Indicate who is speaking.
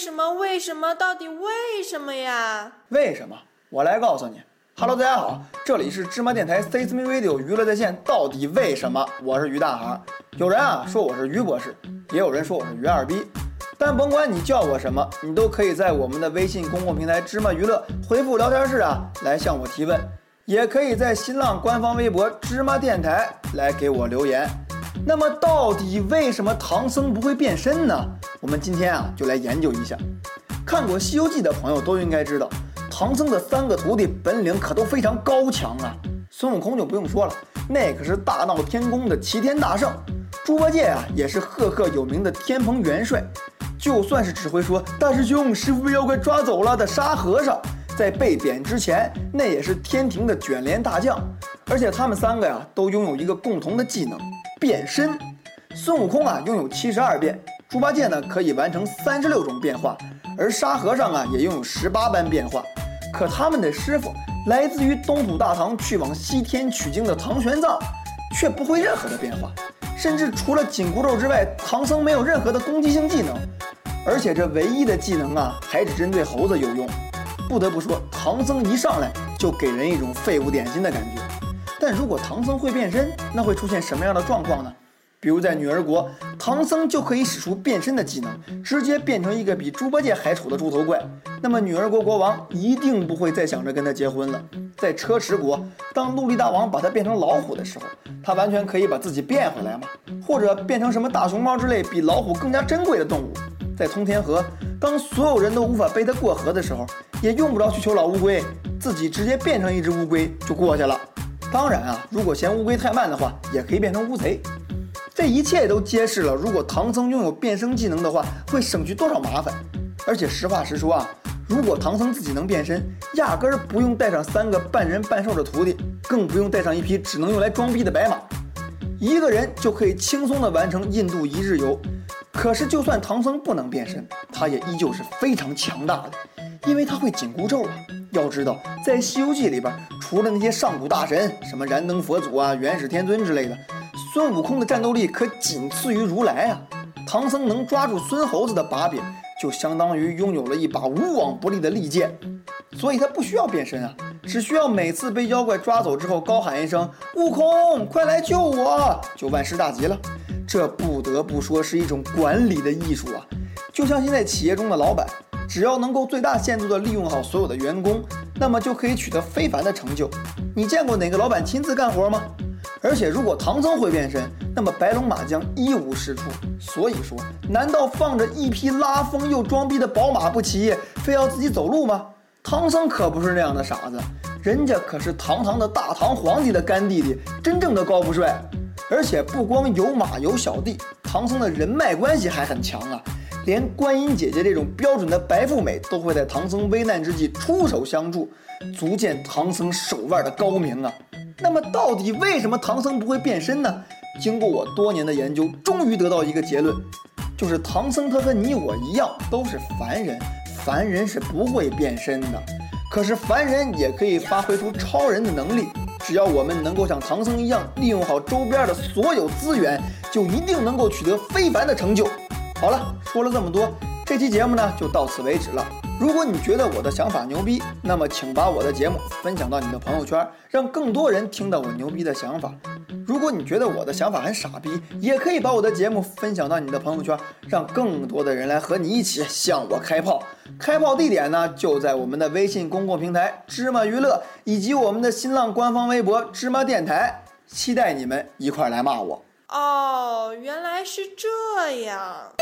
Speaker 1: 什么？为什么？到底为什么呀？
Speaker 2: 为什么？我来告诉你。Hello，大家好，这里是芝麻电台 Me Radio 娱乐在线。到底为什么？我是于大航。有人啊说我是于博士，也有人说我是于二逼。但甭管你叫我什么，你都可以在我们的微信公共平台芝麻娱乐回复聊天室啊来向我提问，也可以在新浪官方微博芝麻电台来给我留言。那么到底为什么唐僧不会变身呢？我们今天啊就来研究一下。看过《西游记》的朋友都应该知道。唐僧的三个徒弟本领可都非常高强啊，孙悟空就不用说了，那可是大闹天宫的齐天大圣。猪八戒啊，也是赫赫有名的天蓬元帅。就算是只会说“大师兄，师傅被妖怪抓走了”的沙和尚，在被贬之前，那也是天庭的卷帘大将。而且他们三个呀，都拥有一个共同的技能——变身。孙悟空啊，拥有七十二变；猪八戒呢，可以完成三十六种变化；而沙和尚啊，也拥有十八般变化。可他们的师傅来自于东土大唐去往西天取经的唐玄奘，却不会任何的变化，甚至除了紧箍咒之外，唐僧没有任何的攻击性技能，而且这唯一的技能啊，还只针对猴子有用。不得不说，唐僧一上来就给人一种废物点心的感觉。但如果唐僧会变身，那会出现什么样的状况呢？比如在女儿国，唐僧就可以使出变身的技能，直接变成一个比猪八戒还丑的猪头怪。那么女儿国国王一定不会再想着跟他结婚了。在车迟国，当陆地大王把他变成老虎的时候，他完全可以把自己变回来嘛，或者变成什么大熊猫之类比老虎更加珍贵的动物。在通天河，当所有人都无法背他过河的时候，也用不着去求老乌龟，自己直接变成一只乌龟就过去了。当然啊，如果嫌乌龟太慢的话，也可以变成乌贼。这一切都揭示了，如果唐僧拥有变身技能的话，会省去多少麻烦。而且实话实说啊，如果唐僧自己能变身，压根儿不用带上三个半人半兽的徒弟，更不用带上一匹只能用来装逼的白马，一个人就可以轻松的完成印度一日游。可是就算唐僧不能变身，他也依旧是非常强大的，因为他会紧箍咒啊。要知道，在《西游记》里边，除了那些上古大神，什么燃灯佛祖啊、元始天尊之类的。孙悟空的战斗力可仅次于如来啊！唐僧能抓住孙猴子的把柄，就相当于拥有了一把无往不利的利剑，所以他不需要变身啊，只需要每次被妖怪抓走之后高喊一声“悟空，快来救我”，就万事大吉了。这不得不说是一种管理的艺术啊！就像现在企业中的老板，只要能够最大限度地利用好所有的员工，那么就可以取得非凡的成就。你见过哪个老板亲自干活吗？而且，如果唐僧会变身，那么白龙马将一无是处。所以说，难道放着一匹拉风又装逼的宝马不骑，非要自己走路吗？唐僧可不是那样的傻子，人家可是堂堂的大唐皇帝的干弟弟，真正的高富帅。而且不光有马有小弟，唐僧的人脉关系还很强啊，连观音姐姐这种标准的白富美都会在唐僧危难之际出手相助，足见唐僧手腕的高明啊。那么到底为什么唐僧不会变身呢？经过我多年的研究，终于得到一个结论，就是唐僧他和你我一样都是凡人，凡人是不会变身的。可是凡人也可以发挥出超人的能力，只要我们能够像唐僧一样利用好周边的所有资源，就一定能够取得非凡的成就。好了，说了这么多，这期节目呢就到此为止了。如果你觉得我的想法牛逼，那么请把我的节目分享到你的朋友圈，让更多人听到我牛逼的想法。如果你觉得我的想法很傻逼，也可以把我的节目分享到你的朋友圈，让更多的人来和你一起向我开炮。开炮地点呢，就在我们的微信公共平台芝麻娱乐，以及我们的新浪官方微博芝麻电台，期待你们一块来骂我。
Speaker 1: 哦原来是这样。